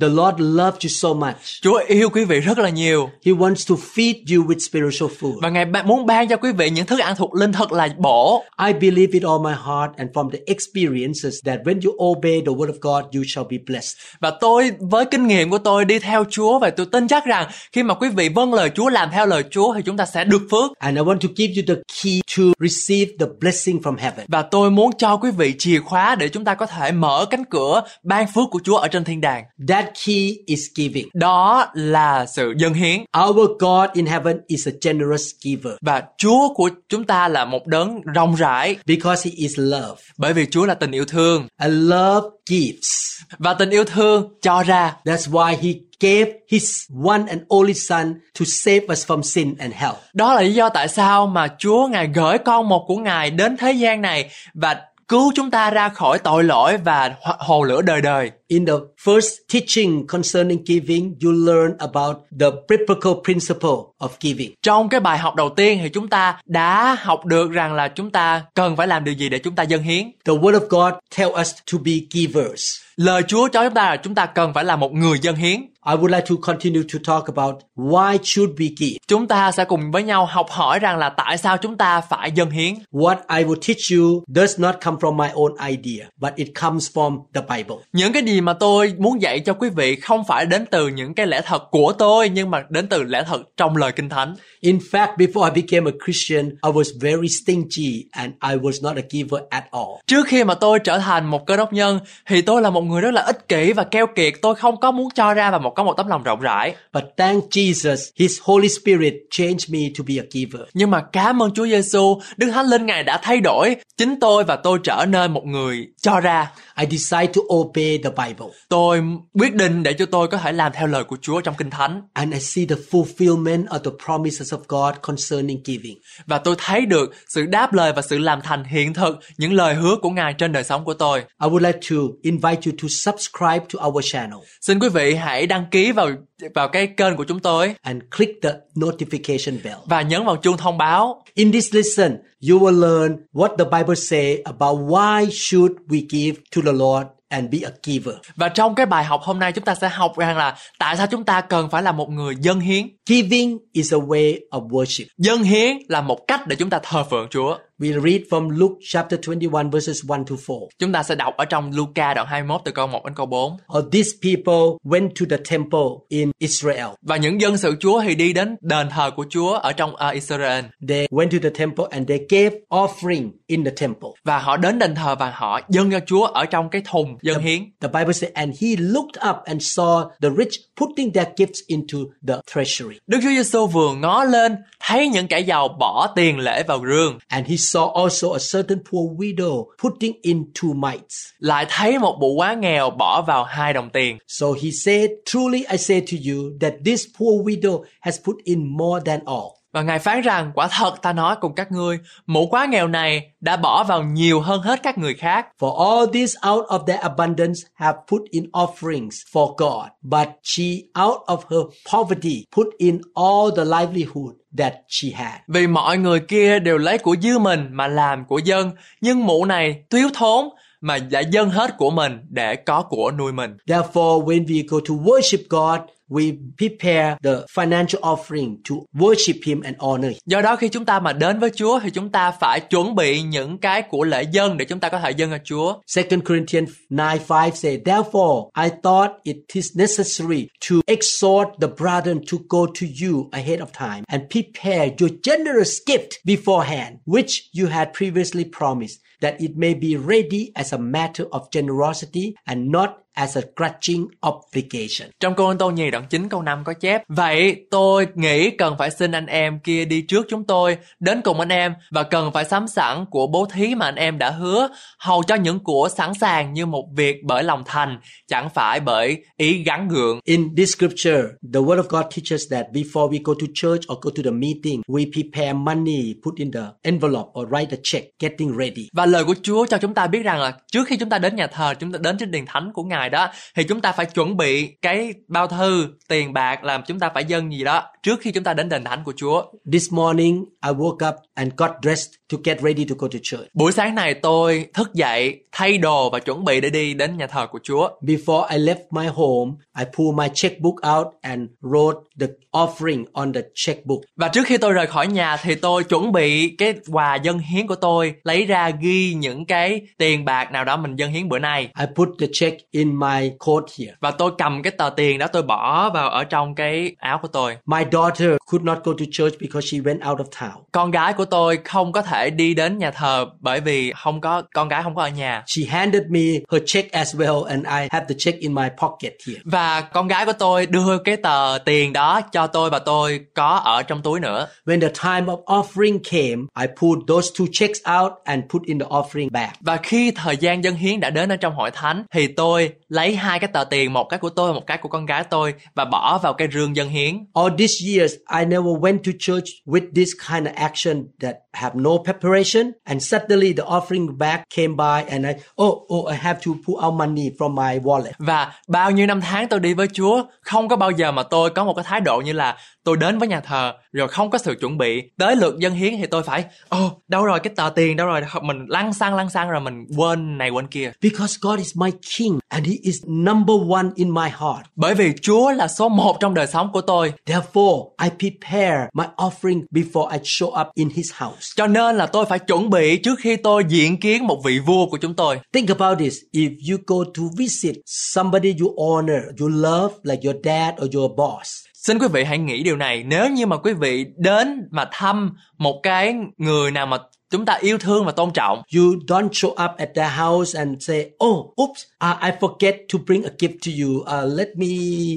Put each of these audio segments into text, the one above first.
The Lord loved you so much. Chúa yêu quý vị rất là nhiều He wants to feed you with spiritual food. và Ngài muốn ban cho quý vị những thức ăn thuộc linh thật là bổ. I believe with all my heart and from the experiences that when you obey the word of God, you shall be blessed. Và tôi với kinh nghiệm của tôi đi theo Chúa và tôi tin chắc rằng khi mà quý vị vâng lời Chúa làm theo lời Chúa thì chúng ta sẽ được phước. And I want to give you the key to receive the blessing from heaven. Và tôi muốn cho quý vị chìa khóa để chúng ta có thể mở cánh cửa ban phước của Chúa ở trên thiên đàng. That key is giving. Đó là sự dâng hiến. Our God in heaven is a generous giver Và Chúa của chúng ta là một đấng rộng rãi because he is love. bởi vì Chúa là tình yêu thương. And love gives. Và tình yêu thương cho ra. That's why he gave his one and only son to save us from sin and hell. Đó là lý do tại sao mà Chúa Ngài gửi con một của Ngài đến thế gian này và cứu chúng ta ra khỏi tội lỗi và hồ lửa đời đời. In the first teaching concerning giving, you learn about the biblical principle of giving. Trong cái bài học đầu tiên thì chúng ta đã học được rằng là chúng ta cần phải làm điều gì để chúng ta dâng hiến. The Word of God tell us to be givers. Lời Chúa cho chúng ta là chúng ta cần phải là một người dâng hiến. I would like to continue to talk about why should we give. Chúng ta sẽ cùng với nhau học hỏi rằng là tại sao chúng ta phải dâng hiến. What I will teach you does not come from my own idea, but it comes from the Bible. Những cái gì mà tôi muốn dạy cho quý vị không phải đến từ những cái lẽ thật của tôi nhưng mà đến từ lẽ thật trong lời Kinh Thánh. In fact, before I became a Christian, I was very stingy and I was not a giver at all. Trước khi mà tôi trở thành một cơ đốc nhân thì tôi là một người rất là ích kỷ và keo kiệt, tôi không có muốn cho ra và một có một tấm lòng rộng rãi. But thank Jesus, His Holy Spirit changed me to be a giver. Nhưng mà cảm ơn Chúa Giêsu, Đức Thánh Linh Ngài đã thay đổi chính tôi và tôi trở nên một người cho ra. I decided to obey the Bible. Tôi quyết định để cho tôi có thể làm theo lời của Chúa trong Kinh Thánh And I see the fulfillment of the promises of God concerning giving. và tôi thấy được sự đáp lời và sự làm thành hiện thực những lời hứa của Ngài trên đời sống của tôi. I would like to invite you to subscribe to our channel Xin quý vị hãy đăng ký vào vào cái kênh của chúng tôi and click the notification bell. và nhấn vào chuông thông báo. In this lesson, you will learn what the Bible say about why should we give to the Lord and be a giver. Và trong cái bài học hôm nay chúng ta sẽ học rằng là tại sao chúng ta cần phải là một người dân hiến. Giving is a way of worship. Dân hiến là một cách để chúng ta thờ phượng Chúa. We read from Luke chapter 21 verses 1 to 4. Chúng ta sẽ đọc ở trong Luca đoạn 21 từ câu 1 đến câu 4. Or these people went to the temple in Israel. Và những dân sự Chúa thì đi đến đền thờ của Chúa ở trong uh, Israel. They went to the temple and they gave offering in the temple. Và họ đến đền thờ và họ dâng cho Chúa ở trong cái thùng dân hiến. The Bible says, and he looked up and saw the rich putting their gifts into the treasury. Đức Chúa Giêsu vừa ngó lên thấy những kẻ giàu bỏ tiền lễ vào rương, And he saw also a certain poor widow putting in two mites. lại thấy một bụ quá nghèo bỏ vào hai đồng tiền. So he said, Truly I say to you that this poor widow has put in more than all. Và Ngài phán rằng, quả thật ta nói cùng các ngươi, mụ quá nghèo này đã bỏ vào nhiều hơn hết các người khác. For all this out of their abundance have put in offerings for God, but she out of her poverty put in all the livelihood that she had. Vì mọi người kia đều lấy của dư mình mà làm của dân, nhưng mụ này thiếu thốn mà đã dâng hết của mình để có của nuôi mình. Therefore, when we go to worship God, we prepare the financial offering to worship Him and honor Him. Do đó khi chúng ta mà đến với Chúa thì chúng ta phải chuẩn bị những cái của lễ dân để chúng ta có thể dâng cho Chúa. 2 Corinthians 9 5 say, Therefore, I thought it is necessary to exhort the brethren to go to you ahead of time and prepare your generous gift beforehand, which you had previously promised, that it may be ready as a matter of generosity and not as a grudging obligation. Trong câu Tô nhì đoạn 9 câu 5 có chép Vậy tôi nghĩ cần phải xin anh em kia đi trước chúng tôi Đến cùng anh em Và cần phải sắm sẵn của bố thí mà anh em đã hứa Hầu cho những của sẵn sàng như một việc bởi lòng thành Chẳng phải bởi ý gắn gượng In this scripture, the Word of God teaches that before we go to church or go to the meeting, we prepare money, put in the envelope or write a check, getting ready. Và lời của Chúa cho chúng ta biết rằng là trước khi chúng ta đến nhà thờ, chúng ta đến trên đền thánh của Ngài đó thì chúng ta phải chuẩn bị cái bao thư, tiền bạc làm chúng ta phải dâng gì đó trước khi chúng ta đến đền thánh của Chúa. This morning, I woke up and got dressed to get ready to go to church. Buổi sáng này tôi thức dậy, thay đồ và chuẩn bị để đi đến nhà thờ của Chúa. Before I left my home, I pulled my checkbook out and wrote the offering on the checkbook. Và trước khi tôi rời khỏi nhà thì tôi chuẩn bị cái quà dân hiến của tôi, lấy ra ghi những cái tiền bạc nào đó mình dân hiến bữa nay. I put the check in my coat here. Và tôi cầm cái tờ tiền đó tôi bỏ vào ở trong cái áo của tôi. My daughter could not go to church because she went out of town. Con gái của tôi không có thể đi đến nhà thờ bởi vì không có con gái không có ở nhà. She handed me her check as well, and I have the check in my pocket here. Và con gái của tôi đưa cái tờ tiền đó cho tôi và tôi có ở trong túi nữa. When the time of offering came, I pulled those two checks out and put in the offering bag. Và khi thời gian dân hiến đã đến ở trong hội thánh thì tôi lấy hai cái tờ tiền, một cái của tôi một cái của con gái tôi và bỏ vào cái rương dân hiến. All these years, I never went to church with this kind of action that have no preparation. And suddenly the offering bag came by, and I, oh, oh, I have to pull out money from my wallet. Và bao nhiêu năm tháng tôi đi với Chúa, không có bao giờ mà tôi có một cái thái độ như là tôi đến với nhà thờ rồi không có sự chuẩn bị. Tới lượt dân hiến thì tôi phải, ồ, đâu rồi cái tờ tiền đâu rồi, mình lăn xăng lăn xăng rồi mình quên này quên kia. Because God is my king and He is number one in my heart. Bởi vì Chúa là số một trong đời sống của tôi. Therefore, I prepare my offering before I show up in His house. Cho nên là tôi phải chuẩn bị trước khi tôi diện kiến một vị vua của chúng tôi. Think about this. If you go to visit somebody you honor, you love, like your dad or your boss, Xin quý vị hãy nghĩ điều này, nếu như mà quý vị đến mà thăm một cái người nào mà chúng ta yêu thương và tôn trọng you don't show up at their house and say, "Oh, oops, uh, I forget to bring a gift to you. Uh, let me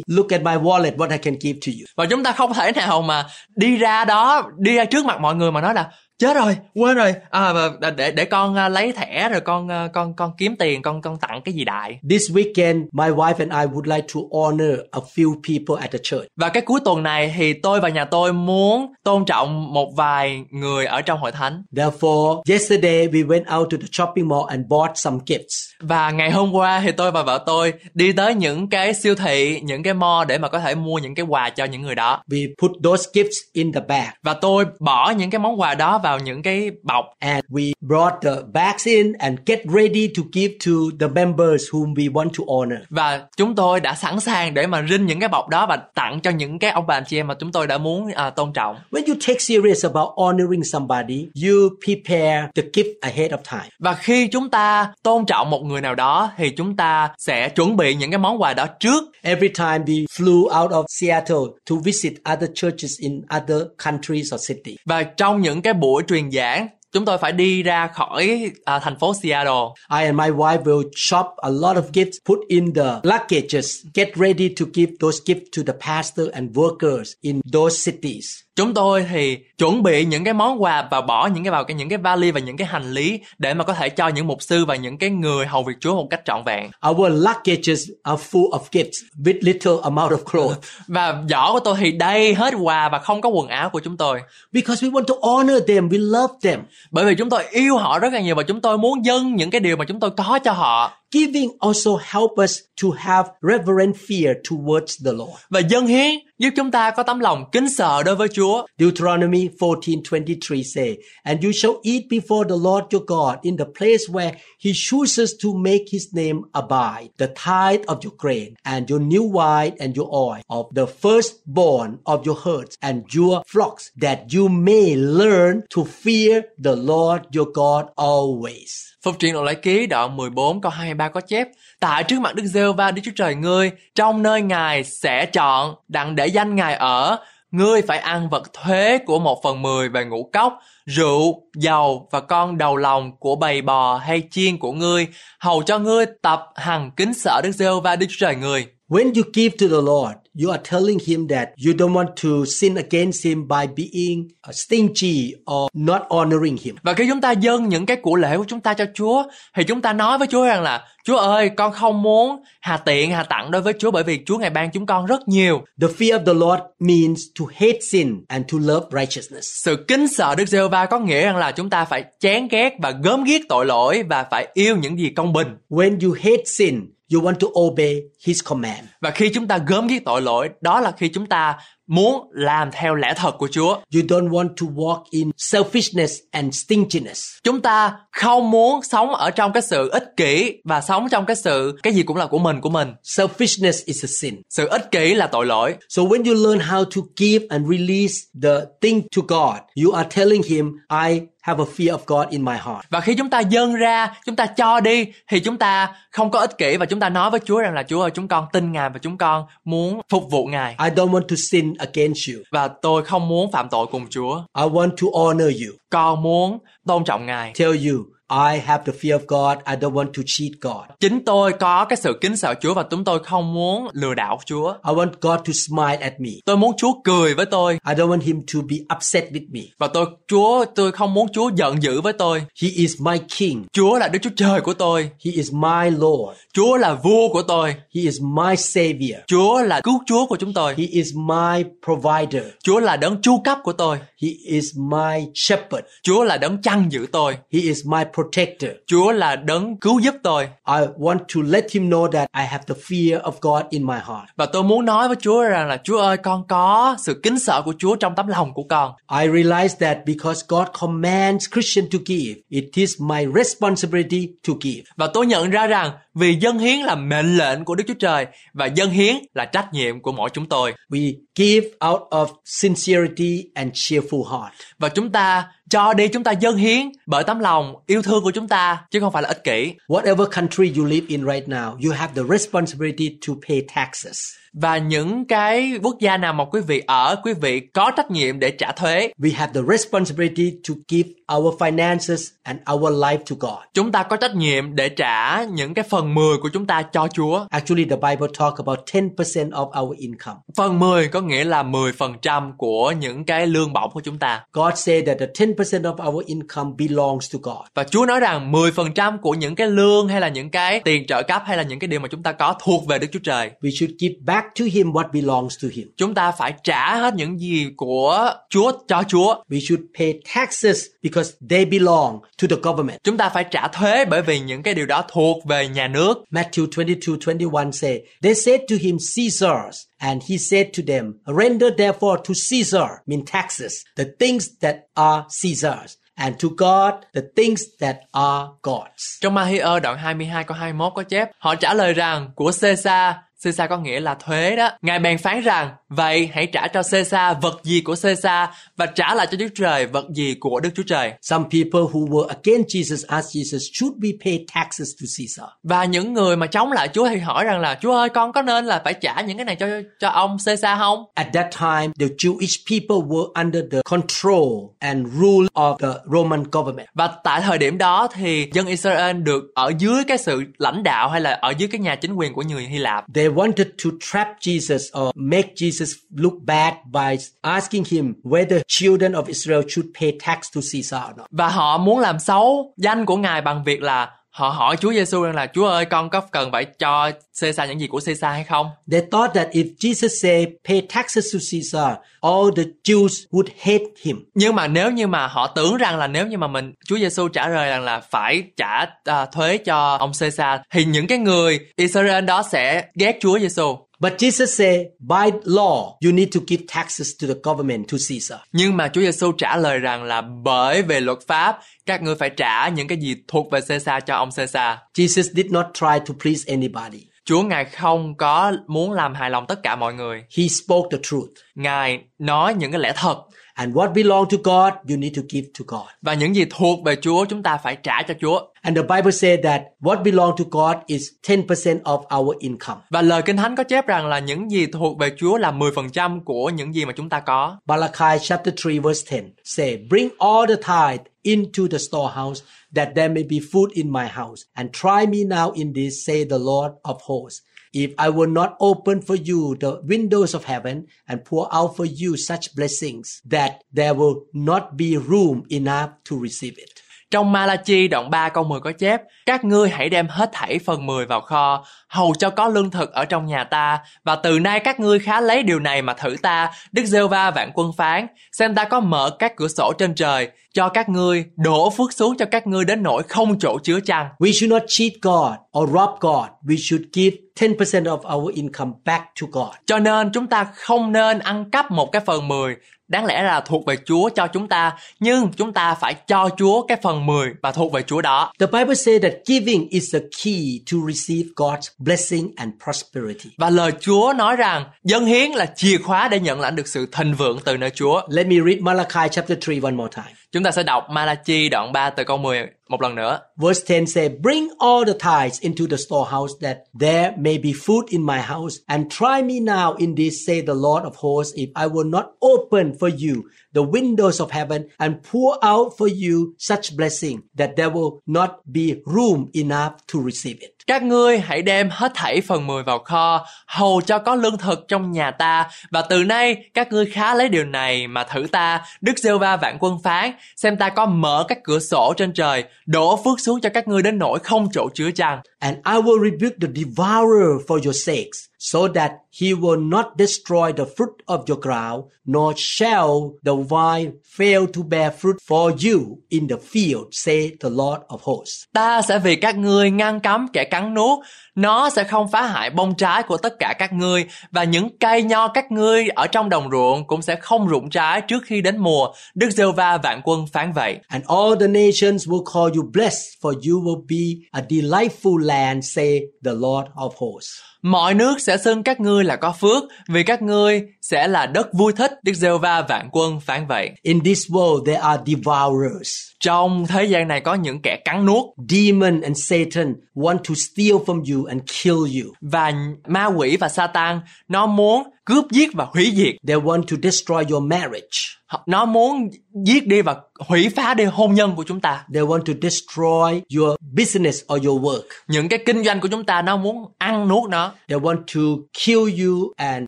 look at my wallet what I can give to you." và chúng ta không thể nào mà đi ra đó đi ra trước mặt mọi người mà nói là chết rồi quên rồi. À và để để con à, lấy thẻ rồi con à, con con kiếm tiền con con tặng cái gì đại? This weekend, my wife and I would like to honor a few people at the church. và cái cuối tuần này thì tôi và nhà tôi muốn tôn trọng một vài người ở trong hội thánh. Therefore, yesterday we went out to the shopping mall and bought some gifts. và ngày hôm qua thì tôi và vợ tôi đi tới những cái siêu thị những cái mall để mà có thể mua những cái quà cho những người đó. We put those gifts in the bag. Và tôi bỏ những cái món quà đó vào những cái bọc and we brought the bags in and get ready to give to the members whom we want to honor. và chúng tôi đã sẵn sàng để mà rinh những cái bọc đó và tặng cho những cái ông bà anh chị em mà chúng tôi đã muốn à, tôn trọng When you take serious about honoring somebody, you prepare the gift ahead of time. và khi chúng ta tôn trọng một người nào đó thì chúng ta sẽ chuẩn bị những cái món quà đó trước Every time we flew out of Seattle to visit other churches in other countries or cities, và trong những cái buổi truyền giảng chúng tôi phải đi ra khỏi uh, thành phố Seattle I and my wife will shop a lot of gifts, put in the luggages, get ready to give those gifts to the pastor and workers in those cities chúng tôi thì chuẩn bị những cái món quà và bỏ những cái vào cái những cái vali và những cái hành lý để mà có thể cho những mục sư và những cái người hầu việc Chúa một cách trọn vẹn. Our luggages are full of gifts with little amount of clothes và giỏ của tôi thì đầy hết quà và không có quần áo của chúng tôi. Because we want to honor them, we love them. bởi vì chúng tôi yêu họ rất là nhiều và chúng tôi muốn dâng những cái điều mà chúng tôi có cho họ Giving also help us to have reverent fear towards the Lord. và dâng hiến giúp chúng ta có tấm lòng kính sợ đối với Chúa Deuteronomy 14:23 say, "And you shall eat before the Lord your God in the place where he chooses to make his name abide, the tithe of your grain, and your new wine and your oil, of the firstborn of your herds and your flocks, that you may learn to fear the Lord your God always." Phục truyền đoạn lại ký đoạn 14 câu 23 có chép Tại trước mặt Đức giê va Đức Chúa Trời ngươi Trong nơi Ngài sẽ chọn Đặng để danh Ngài ở ngươi phải ăn vật thuế của một phần mười về ngũ cốc, rượu, dầu và con đầu lòng của bầy bò hay chiên của ngươi, hầu cho ngươi tập hằng kính sợ Đức Giê-hô-va Đức Chúa Trời người. When you give to the Lord, you are telling him that you don't want to sin against him by being uh, stingy or not honoring him. Và khi chúng ta dâng những cái của lễ của chúng ta cho Chúa thì chúng ta nói với Chúa rằng là Chúa ơi, con không muốn hà tiện hà tặng đối với Chúa bởi vì Chúa ngài ban chúng con rất nhiều. The fear of the Lord means to hate sin and to love righteousness. Sự kính sợ Đức Giê-hô-va có nghĩa rằng là chúng ta phải chán ghét và gớm ghiếc tội lỗi và phải yêu những gì công bình. When you hate sin, you want to obey his command. Và khi chúng ta gớm ghiếc tội lỗi, đó là khi chúng ta muốn làm theo lẽ thật của Chúa. You don't want to walk in selfishness and stinginess. Chúng ta không muốn sống ở trong cái sự ích kỷ và sống trong cái sự cái gì cũng là của mình của mình. Selfishness is a sin. Sự ích kỷ là tội lỗi. So when you learn how to give and release the thing to God, you are telling him, I have a fear of God in my heart. Và khi chúng ta dâng ra, chúng ta cho đi thì chúng ta không có ích kỷ và chúng ta nói với Chúa rằng là Chúa ơi, chúng con tin Ngài và chúng con muốn phục vụ Ngài. I don't want to sin against you. Và tôi không muốn phạm tội cùng Chúa. I want to honor you. Con muốn tôn trọng Ngài. Tell you, I have the fear of God. I don't want to cheat God. Chính tôi có cái sự kính sợ Chúa và chúng tôi không muốn lừa đảo Chúa. I want God to smile at me. Tôi muốn Chúa cười với tôi I don't want him to be upset with me. và tôi Chúa tôi không muốn Chúa giận dữ với tôi. He is my king. Chúa là Đức Chúa Trời của tôi. He is my Lord. Chúa là vua của tôi. He is my savior. Chúa là cứu Chúa của chúng tôi. He is my provider. Chúa là đấng chu cấp của tôi. He is my shepherd. Chúa là đấng chăn giữ tôi. He is my protector. Chúa là đấng cứu giúp tôi. I want to let him know that I have the fear of God in my heart. Và tôi muốn nói với Chúa rằng là Chúa ơi con có sự kính sợ của Chúa trong tấm lòng của con. I realize that because God commands Christian to give, it is my responsibility to give. Và tôi nhận ra rằng vì dân hiến là mệnh lệnh của Đức Chúa Trời và dân hiến là trách nhiệm của mỗi chúng tôi. We give out of sincerity and cheerful heart. Và chúng ta cho đi chúng ta dân hiến bởi tấm lòng yêu thương của chúng ta chứ không phải là ích kỷ. Whatever country you live in right now, you have the responsibility to pay taxes. Và những cái quốc gia nào mà quý vị ở, quý vị có trách nhiệm để trả thuế. We have the responsibility to give our finances and our life to God. Chúng ta có trách nhiệm để trả những cái phần 10 của chúng ta cho Chúa. Actually, the Bible talk about 10% of our income. Phần 10 có nghĩa là 10% của những cái lương bổng của chúng ta. God said that the 10% of our income belongs to God. Và Chúa nói rằng 10% của những cái lương hay là những cái tiền trợ cấp hay là những cái điều mà chúng ta có thuộc về Đức Chúa Trời. We should give back to him what belongs to him. Chúng ta phải trả hết những gì của Chúa cho Chúa. We should pay taxes because they belong to the government. Chúng ta phải trả thuế bởi vì những cái điều đó thuộc về nhà nước. Matthew 22 21 say, They said to him, Caesar's. And he said to them, Render therefore to Caesar, mean taxes, the things that are Caesar's, and to God, the things that are God's. Trong Mahir đoạn 22 câu 21 có chép, họ trả lời rằng của Caesar Caesar có nghĩa là thuế đó. Ngài bèn phán rằng, vậy hãy trả cho Caesar vật gì của Caesar và trả lại cho Đức Chúa Trời vật gì của Đức Chúa Trời. Some people who were against Jesus asked Jesus, Should we pay taxes to Caesar? Và những người mà chống lại Chúa thì hỏi rằng là Chúa ơi con có nên là phải trả những cái này cho cho ông Caesar không? At that time, the Jewish people were under the control and rule of the Roman government. Và tại thời điểm đó thì dân Israel được ở dưới cái sự lãnh đạo hay là ở dưới cái nhà chính quyền của người Hy Lạp. They They wanted to trap Jesus or make Jesus look bad by asking him whether children of Israel should pay tax to Caesar or not. Và họ muốn làm xấu danh của Ngài bằng việc là họ hỏi Chúa Giêsu rằng là Chúa ơi con có cần phải cho Caesar những gì của Caesar hay không? They thought that if Jesus said pay taxes to Caesar, all the Jews would hate him. Nhưng mà nếu như mà họ tưởng rằng là nếu như mà mình Chúa Giêsu trả lời rằng là phải trả à, thuế cho ông Caesar thì những cái người Israel đó sẽ ghét Chúa Giêsu. But Jesus said, by law, you need to give taxes to the government, to Caesar. Nhưng mà Chúa Giêsu trả lời rằng là bởi về luật pháp các ngươi phải trả những cái gì thuộc về Caesar cho ông Caesar. Jesus did not try to please anybody. Chúa Ngài không có muốn làm hài lòng tất cả mọi người. He spoke the truth. Ngài nói những cái lẽ thật And what belong to God, you need to give to God. và những gì thuộc về Chúa chúng ta phải trả cho Chúa. And the Bible says that what belongs to God is 10% of our income. Và lời Kinh Thánh có chép rằng là những gì thuộc về Chúa là 10% của những gì mà chúng ta có. Malachi chapter 3 verse 10 say, Bring all the tithe into the storehouse, that there may be food in my house. And try me now in this, say the Lord of hosts. If I will not open for you the windows of heaven and pour out for you such blessings that there will not be room enough to receive it. Trong Malachi đoạn 3 câu 10 có chép, các ngươi hãy đem hết thảy phần 10 vào kho, hầu cho có lương thực ở trong nhà ta, và từ nay các ngươi khá lấy điều này mà thử ta, Đức giê va vạn quân phán, xem ta có mở các cửa sổ trên trời, cho các ngươi, đổ phước xuống cho các ngươi đến nỗi không chỗ chứa chăng. We should not cheat God or rob God. We should give 10% of our income back to God. Cho nên chúng ta không nên ăn cắp một cái phần 10 đáng lẽ là thuộc về Chúa cho chúng ta, nhưng chúng ta phải cho Chúa cái phần 10 và thuộc về Chúa đó. The Bible says that giving is the key to receive God's blessing and prosperity. Và lời Chúa nói rằng dân hiến là chìa khóa để nhận lãnh được sự thịnh vượng từ nơi Chúa. Let me read Malachi chapter 3 one more time. Chúng ta sẽ đọc Malachi đoạn 3 từ câu 10 một lần nữa. Verse 10 say, Bring all the tithes into the storehouse that there may be food in my house, and try me now in this, say the Lord of hosts, if I will not open for you the windows of heaven and pour out for you such blessing that there will not be room enough to receive it. Các ngươi hãy đem hết thảy phần 10 vào kho, hầu cho có lương thực trong nhà ta, và từ nay các ngươi khá lấy điều này mà thử ta, Đức giê va vạn quân phán, xem ta có mở các cửa sổ trên trời, đổ phước xuống cho các ngươi đến nỗi không chỗ chứa chăng. And I will rebuke the devourer for your sakes, so that he will not destroy the fruit of your ground, nor shall the vine fail to bear fruit for you in the field, say the Lord of hosts. Ta sẽ vì các ngươi ngăn cấm kẻ cắn nuốt, nó sẽ không phá hại bông trái của tất cả các ngươi và những cây nho các ngươi ở trong đồng ruộng cũng sẽ không rụng trái trước khi đến mùa. Đức giê va vạn quân phán vậy. And all the nations will call you blessed, for you will be a delightful land, say the Lord of hosts. Mọi nước sẽ xưng các ngươi là có phước, vì các ngươi sẽ là đất vui thích. Đức giê va vạn quân phán vậy. In this world, there are devourers. Trong thế gian này có những kẻ cắn nuốt Demon and Satan want to steal from you and kill you. và ma quỷ và Satan nó muốn cướp giết và hủy diệt. They want to destroy your marriage. Nó muốn giết đi và hủy phá đi hôn nhân của chúng ta. They want to destroy your business or your work. Những cái kinh doanh của chúng ta nó muốn ăn nuốt nó They want to kill you and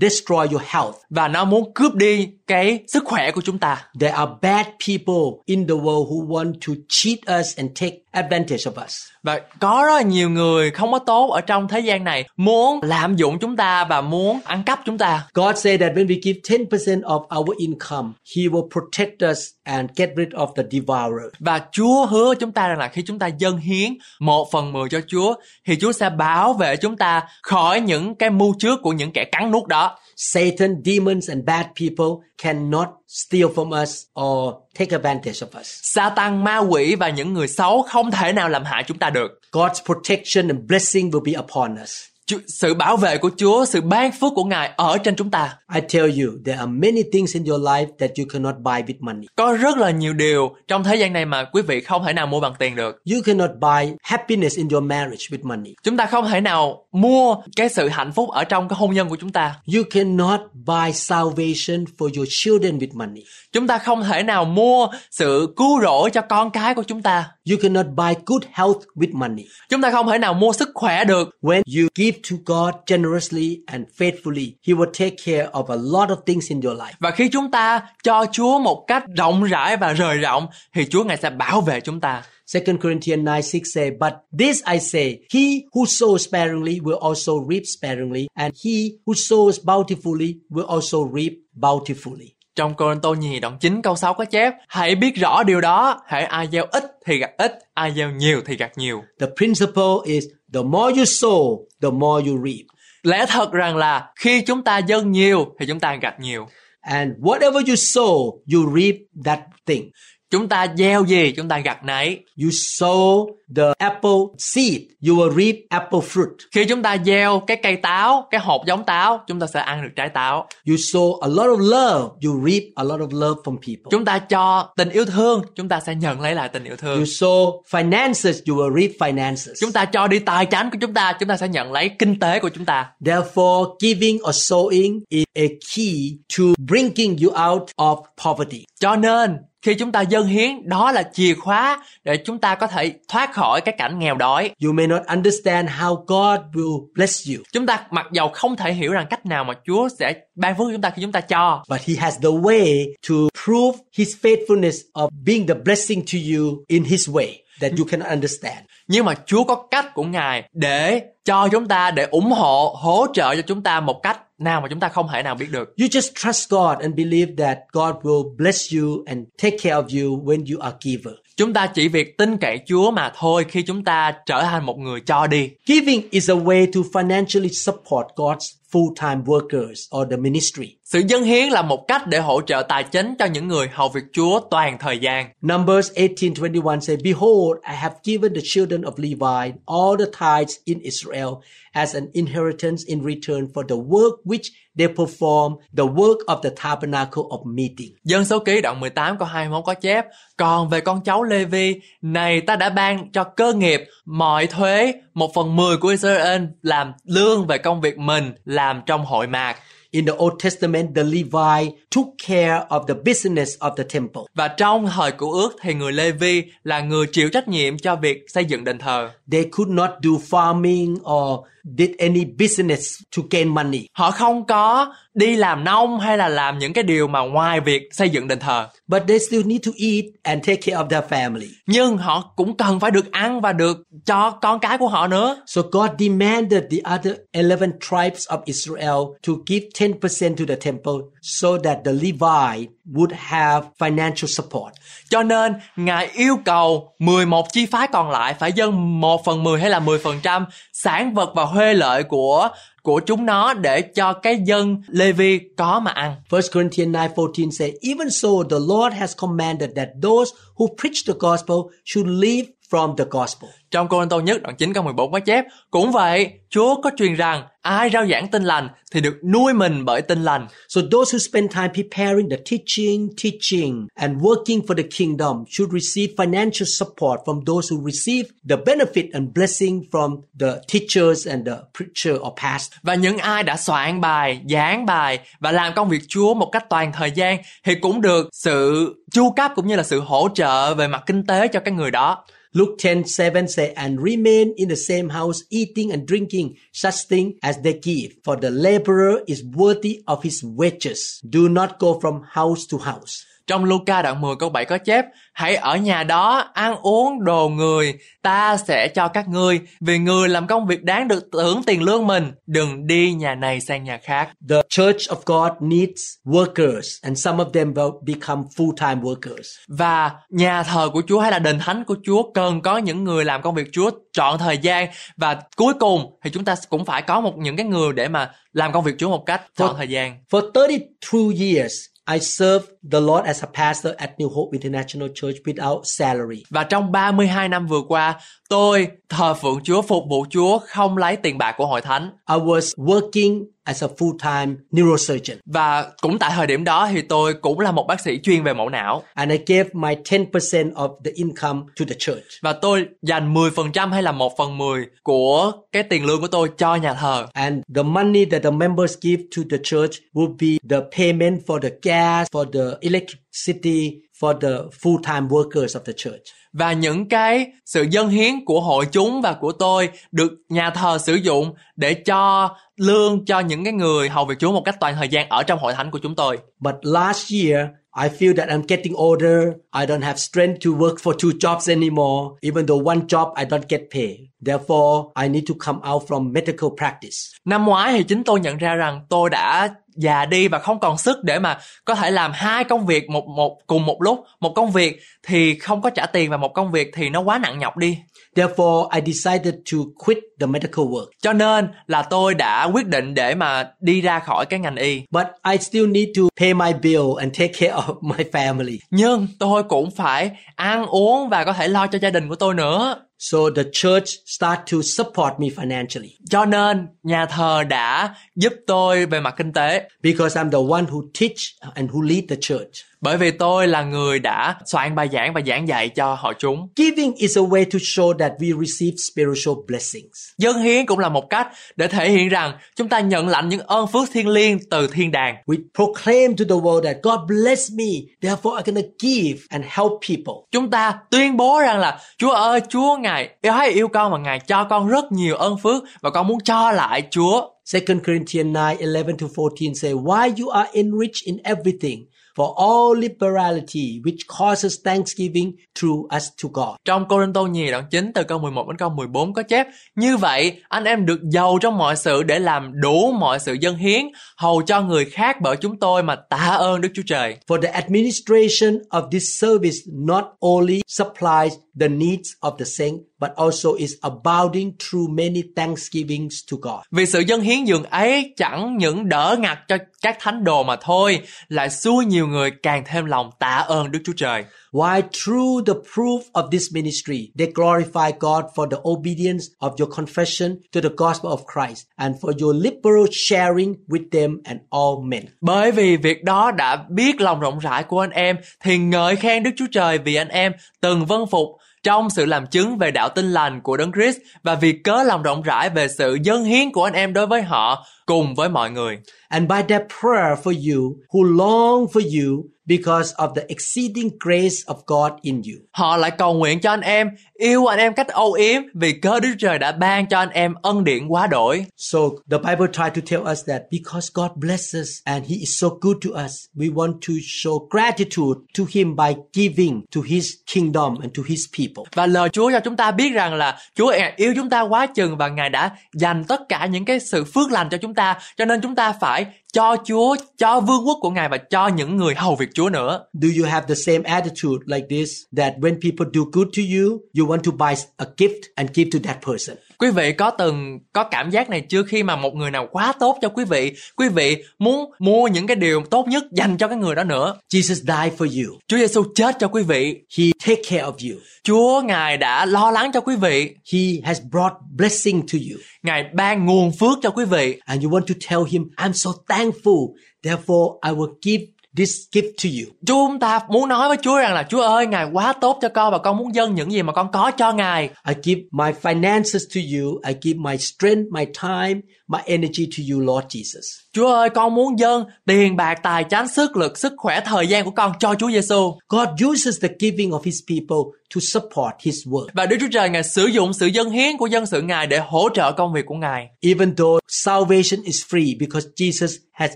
destroy your health. và nó muốn cướp đi cái sức khỏe của chúng ta. There are bad people in the world who want to cheat us and take advantage of us. Và có rất là nhiều người không có tốt ở trong thế gian này muốn lạm dụng chúng ta và muốn ăn cắp chúng ta. God said that when we give 10% of our income, He will protect us and get rid of the devourer. Và Chúa hứa chúng ta rằng là khi chúng ta dâng hiến một phần mười cho Chúa thì Chúa sẽ bảo vệ chúng ta khỏi những cái mưu trước của những kẻ cắn nuốt đó. Satan, demons, and bad people cannot steal from us or take advantage of us. Satan, ma quỷ và những người xấu không thể nào làm hại chúng ta được. God's protection and blessing will be upon us. Sự bảo vệ của Chúa, sự ban phước của Ngài ở trên chúng ta. I tell you, there are many things in your life that you cannot buy with money. Có rất là nhiều điều trong thế gian này mà quý vị không thể nào mua bằng tiền được. You cannot buy happiness in your marriage with money. Chúng ta không thể nào mua cái sự hạnh phúc ở trong cái hôn nhân của chúng ta. You cannot buy salvation for your children with money. Chúng ta không thể nào mua sự cứu rỗi cho con cái của chúng ta. You cannot buy good health with money. Chúng ta không thể nào mua sức khỏe được. When you give to God generously and faithfully, He will take care of a lot of things in your life. Và khi chúng ta cho Chúa một cách rộng rãi và rời rộng thì Chúa Ngài sẽ bảo vệ chúng ta. 2 Corinthians 9 6 say, But this I say, he who sows sparingly will also reap sparingly, and he who sows bountifully will also reap bountifully. Trong Cô-rinh-tô nhì đoạn 9 câu 6 có chép Hãy biết rõ điều đó Hãy ai gieo ít thì gặt ít Ai gieo nhiều thì gặt nhiều The principle is the more you sow, the more you reap. Lẽ thật rằng là khi chúng ta dâng nhiều thì chúng ta gặt nhiều And whatever you sow, you reap that thing. Chúng ta gieo gì, chúng ta gặt nấy. You sow the apple seed, you will reap apple fruit. Khi chúng ta gieo cái cây táo, cái hột giống táo, chúng ta sẽ ăn được trái táo. You sow a lot of love, you reap a lot of love from people. Chúng ta cho tình yêu thương, chúng ta sẽ nhận lấy lại tình yêu thương. You sow finances, you will reap finances. Chúng ta cho đi tài chánh của chúng ta, chúng ta sẽ nhận lấy kinh tế của chúng ta. Therefore, giving or sowing is a key to bringing you out of poverty. Cho nên khi chúng ta dâng hiến đó là chìa khóa để chúng ta có thể thoát khỏi cái cảnh nghèo đói. You may not understand how God will bless you, Chúng ta mặc dầu không thể hiểu rằng cách nào mà Chúa sẽ ban phước chúng ta khi chúng ta cho. but He has the way to prove His faithfulness of being the blessing to you in His way that you cannot understand. Nhưng mà Chúa có cách của Ngài để cho chúng ta, để ủng hộ, hỗ trợ cho chúng ta một cách nào mà chúng ta không thể nào biết được. You just trust God and believe that God will bless you and take care of you when you are giver. Chúng ta chỉ việc tin cậy Chúa mà thôi khi chúng ta trở thành một người cho đi. Giving is a way to financially support God's full-time workers or the ministry. Sự dâng hiến là một cách để hỗ trợ tài chính cho những người hầu việc Chúa toàn thời gian. Numbers 18:21 say, Behold, I have given the children of Levi all the tithes in Israel as an inheritance in return for the work which they perform, the work of the tabernacle of meeting. Dân số ký đoạn 18 câu 21 có chép Còn về con cháu Lê-vi Này ta đã ban cho cơ nghiệp Mọi thuế Một phần mười của Israel Làm lương về công việc mình Làm trong hội mạc In the Old Testament, the Levi took care of the business of the temple. Và trong thời cựu ước thì người Lê-vi là người chịu trách nhiệm cho việc xây dựng đền thờ. They could not do farming or did any business to gain money. Họ không có đi làm nông hay là làm những cái điều mà ngoài việc xây dựng đền thờ. But they still need to eat and take care of their family. Nhưng họ cũng cần phải được ăn và được cho con cái của họ nữa. So God demanded the other 11 tribes of Israel to give 10% to the temple so that the Levi would have financial support. Cho nên Ngài yêu cầu 11 chi phái còn lại phải dâng 1 phần 10 hay là 10 phần trăm sản vật và huê lợi của của chúng nó để cho cái dân Levi có mà ăn. 1 Corinthians 9:14 say, Even so, the Lord has commanded that those who preach the gospel should live from the gospel. Trong Cô Tô nhất đoạn 9 câu 14 có chép Cũng vậy, Chúa có truyền rằng ai rao giảng tin lành thì được nuôi mình bởi tin lành. So those who spend time preparing the teaching, teaching, and working for the kingdom should receive financial support from those who receive the benefit and blessing from the teachers and the preacher or pastor. Và những ai đã soạn bài, giảng bài và làm công việc Chúa một cách toàn thời gian thì cũng được sự chu cấp cũng như là sự hỗ trợ về mặt kinh tế cho cái người đó. Luke 10:7 say, and remain in the same house, eating and drinking such thing as they give, for the laborer is worthy of his wages. Do not go from house to house. Trong Luca đoạn 10 câu 7 có chép Hãy ở nhà đó ăn uống đồ người Ta sẽ cho các ngươi Vì người làm công việc đáng được hưởng tiền lương mình. Đừng đi nhà này sang nhà khác. The church of God needs workers, and some of them will become full-time workers. Và nhà thờ của Chúa hay là đền thánh của Chúa Cần có những người làm công việc Chúa trọn thời gian. Và cuối cùng thì chúng ta cũng phải có một những cái người để mà làm công việc Chúa một cách trọn thời gian. For 32 years, I served the Lord as a pastor at New Hope International Church without salary. Và trong 32 năm vừa qua, tôi thờ phượng Chúa, phục vụ Chúa không lấy tiền bạc của hội thánh. I was working as a full-time neurosurgeon, Và cũng tại thời điểm đó thì tôi cũng là một bác sĩ chuyên về mẫu não. and I gave my 10% of the income to the church. Và tôi dành 10% hay là 1 phần 10 của cái tiền lương của tôi cho nhà thờ. And the money that the members give to the church would be the payment for the gas, for the electricity, for the full-time workers of the church. Và những cái sự dâng hiến của hội chúng và của tôi được nhà thờ sử dụng để cho lương cho những cái người hầu việc Chúa một cách toàn thời gian ở trong hội thánh của chúng tôi. But last year, I feel that I'm getting older. I don't have strength to work for two jobs anymore. Even though one job I don't get paid. Therefore, I need to come out from medical practice. Năm ngoái thì chính tôi nhận ra rằng tôi đã già đi và không còn sức để mà có thể làm hai công việc một một cùng một lúc. Một công việc thì không có trả tiền và một công việc thì nó quá nặng nhọc đi. Therefore, I decided to quit the medical work. Cho nên là tôi đã quyết định để mà đi ra khỏi cái ngành y. But I still need to pay my bill and take care of my family. Nhưng tôi cũng phải ăn uống và có thể lo cho gia đình của tôi nữa. So the church start to support me financially Cho nên nhà thờ đã giúp tôi về mặt kinh tế because I'm the one who teach and who lead the church. Bởi vì tôi là người đã soạn bài giảng và giảng dạy cho họ chúng. Giving is a way to show that we receive spiritual blessings. Dân hiến cũng là một cách để thể hiện rằng chúng ta nhận lãnh những ơn phước thiên liêng từ thiên đàng. We proclaim to the world that God bless me, therefore I'm gonna give and help people. Chúng ta tuyên bố rằng là Chúa ơi, Chúa Ngài yêu hay yêu con và Ngài cho con rất nhiều ơn phước và con muốn cho lại Chúa. 2 Corinthians 9, 11 to 14 say, Why you are enriched in everything for all liberality, which causes thanksgiving through us to God. Trong Tô Nhì đoạn 9 từ câu 11 đến câu 14 có chép Như vậy anh em được giàu trong mọi sự để làm đủ mọi sự dân hiến Hầu cho người khác bởi chúng tôi mà tạ ơn Đức Chúa Trời For the administration of this service not only supplies the needs of the saint, but also is abounding through many thanksgivings to God. Vì sự dân hiến dường ấy chẳng những đỡ ngặt cho các thánh đồ mà thôi Lại xui nhiều người càng thêm lòng tạ ơn Đức Chúa Trời Why through the proof of this ministry, they glorify God for the obedience of your confession to the gospel of Christ and for your liberal sharing with them and all men. Bởi vì việc đó đã biết lòng rộng rãi của anh em thì ngợi khen Đức Chúa Trời vì anh em từng vâng phục trong sự làm chứng về đạo tin lành của Đấng Christ và việc cớ lòng rộng rãi về sự dân hiến của anh em đối với họ cùng với mọi người. And by their prayer for you, who long for you because of the exceeding grace of God in you. Họ lại cầu nguyện cho anh em, yêu anh em cách âu yếm vì cớ Đức Trời đã ban cho anh em ân điển quá đổi. So the Bible tries to tell us that because God blesses and He is so good to us, we want to show gratitude to Him by giving to His kingdom and to His people. Và lời Chúa cho chúng ta biết rằng là Chúa yêu chúng ta quá chừng và Ngài đã dành tất cả những cái sự phước lành cho chúng ta. Cho nên chúng ta phải cho Chúa, cho vương quốc của Ngài và cho những người hầu việc Chúa nữa. Do you have the same attitude like this that when people do good to you, you want to buy a gift and give to that person? Quý vị có từng có cảm giác này chưa khi mà một người nào quá tốt cho quý vị, quý vị muốn mua những cái điều tốt nhất dành cho cái người đó nữa. Jesus died for you. Chúa Giêsu chết cho quý vị. He take care of you. Chúa Ngài đã lo lắng cho quý vị. He has brought blessing to you. Ngài ban nguồn phước cho quý vị. And you want to tell him, I'm so thankful. Therefore, I will give this gift to you. Chúng ta muốn nói với Chúa rằng là Chúa ơi, Ngài quá tốt cho con và con muốn dâng những gì mà con có cho Ngài. I give my finances to you. I give my strength, my time, my energy to you, Lord Jesus. Chúa ơi, con muốn dâng tiền bạc, tài chánh, sức lực, sức khỏe, thời gian của con cho Chúa Giêsu. God uses the giving of his people to support his work. Và Đức Chúa Trời Ngài sử dụng sự dân hiến của dân sự Ngài để hỗ trợ công việc của Ngài. Even though salvation is free because Jesus has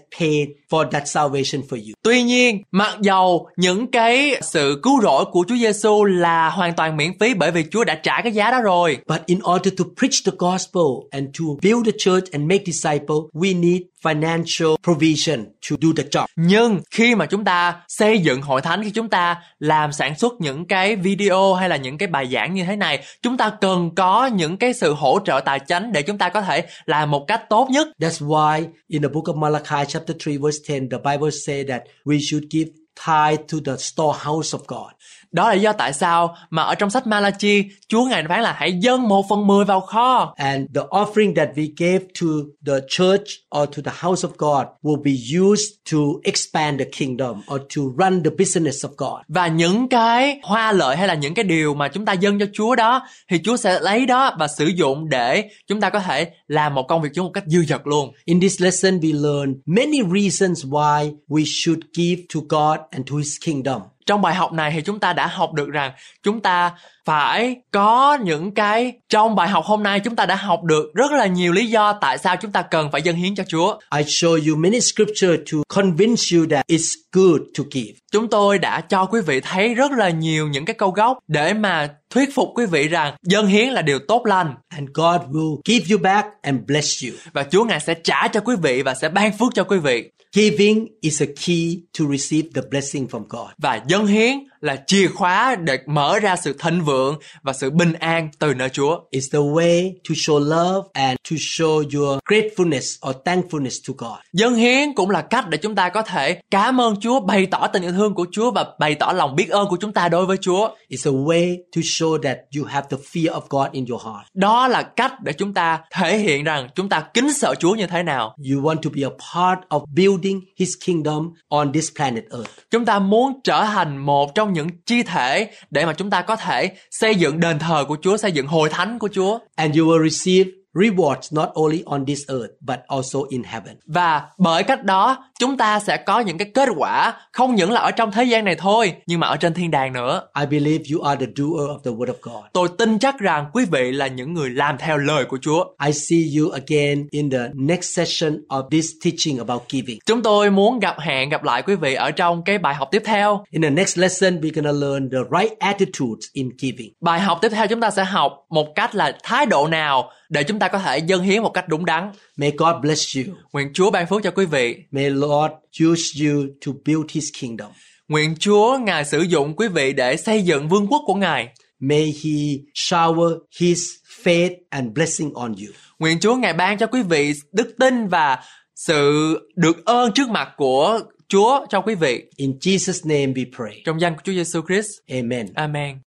paid for that salvation for you. Tuy nhiên, mặc dầu những cái sự cứu rỗi của Chúa Giêsu là hoàn toàn miễn phí bởi vì Chúa đã trả cái giá đó rồi. But in order to preach the gospel and to build the church and make disciples, we need financial provision to do the job. Nhưng khi mà chúng ta xây dựng hội thánh, khi chúng ta làm sản xuất những cái video hay là những cái bài giảng như thế này, chúng ta cần có những cái sự hỗ trợ tài chính để chúng ta có thể làm một cách tốt nhất. That's why in the book of Malachi chapter 3 verse 10 the Bible say that we should give tithe to the storehouse of God. Đó là do tại sao mà ở trong sách Malachi, Chúa Ngài phán là hãy dâng một phần mười vào kho. And the offering that we gave to the church or to the house of God will be used to expand the kingdom or to run the business of God. Và những cái hoa lợi hay là những cái điều mà chúng ta dâng cho Chúa đó thì Chúa sẽ lấy đó và sử dụng để chúng ta có thể làm một công việc Chúa một cách dư dật luôn. In this lesson, we learn many reasons why we should give to God and to His kingdom. Trong bài học này thì chúng ta đã học được rằng chúng ta phải có những cái trong bài học hôm nay chúng ta đã học được rất là nhiều lý do tại sao chúng ta cần phải dâng hiến cho Chúa. I show you many scripture to convince you that it's good to give. Chúng tôi đã cho quý vị thấy rất là nhiều những cái câu gốc để mà thuyết phục quý vị rằng dâng hiến là điều tốt lành And God will give you back and bless you. và Chúa ngài sẽ trả cho quý vị và sẽ ban phước cho quý vị. Giving is a key to receive the blessing from God. Và dâng hiến là chìa khóa để mở ra sự thịnh vượng và sự bình an từ nơi Chúa. It's the way to show love and to show your gratefulness or thankfulness to God. Dân hiến cũng là cách để chúng ta có thể cảm ơn Chúa, bày tỏ tình yêu thương của Chúa và bày tỏ lòng biết ơn của chúng ta đối với Chúa. It's a way to show that you have the fear of God in your heart. Đó là cách để chúng ta thể hiện rằng chúng ta kính sợ Chúa như thế nào. You want to be a part of building His kingdom on this planet Earth. Chúng ta muốn trở thành một trong những chi thể để mà chúng ta có thể xây dựng đền thờ của Chúa, xây dựng hội thánh của Chúa. And you will receive rewards not only on this earth but also in heaven. Và bởi cách đó, chúng ta sẽ có những cái kết quả không những là ở trong thế gian này thôi, nhưng mà ở trên thiên đàng nữa. I believe you are the doer of the word of God. Tôi tin chắc rằng quý vị là những người làm theo lời của Chúa. I see you again in the next session of this teaching about giving. Chúng tôi muốn gặp hẹn gặp lại quý vị ở trong cái bài học tiếp theo. In the next lesson, we're to learn the right attitudes in giving. Bài học tiếp theo chúng ta sẽ học một cách là thái độ nào để chúng ta có thể dâng hiến một cách đúng đắn. May God bless you. Nguyện Chúa ban phước cho quý vị. May Lord use you to build His kingdom. Nguyện Chúa Ngài sử dụng quý vị để xây dựng vương quốc của Ngài. May He shower His faith and blessing on you. Nguyện Chúa Ngài ban cho quý vị đức tin và sự được ơn trước mặt của Chúa cho quý vị. In Jesus' name we pray. Trong danh của Chúa Giêsu Christ. Amen. Amen.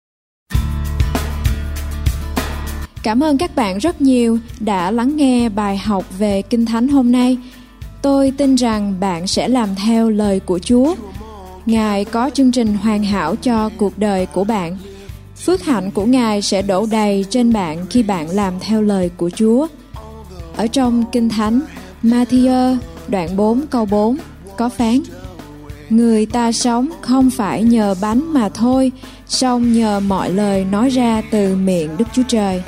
Cảm ơn các bạn rất nhiều đã lắng nghe bài học về Kinh Thánh hôm nay. Tôi tin rằng bạn sẽ làm theo lời của Chúa. Ngài có chương trình hoàn hảo cho cuộc đời của bạn. Phước hạnh của Ngài sẽ đổ đầy trên bạn khi bạn làm theo lời của Chúa. Ở trong Kinh Thánh, Matthew đoạn 4 câu 4 có phán Người ta sống không phải nhờ bánh mà thôi, song nhờ mọi lời nói ra từ miệng Đức Chúa Trời.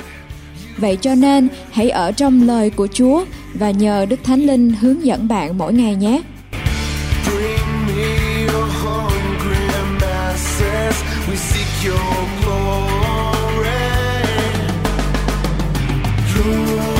Vậy cho nên hãy ở trong lời của Chúa và nhờ Đức Thánh Linh hướng dẫn bạn mỗi ngày nhé. Your your glory. Lord,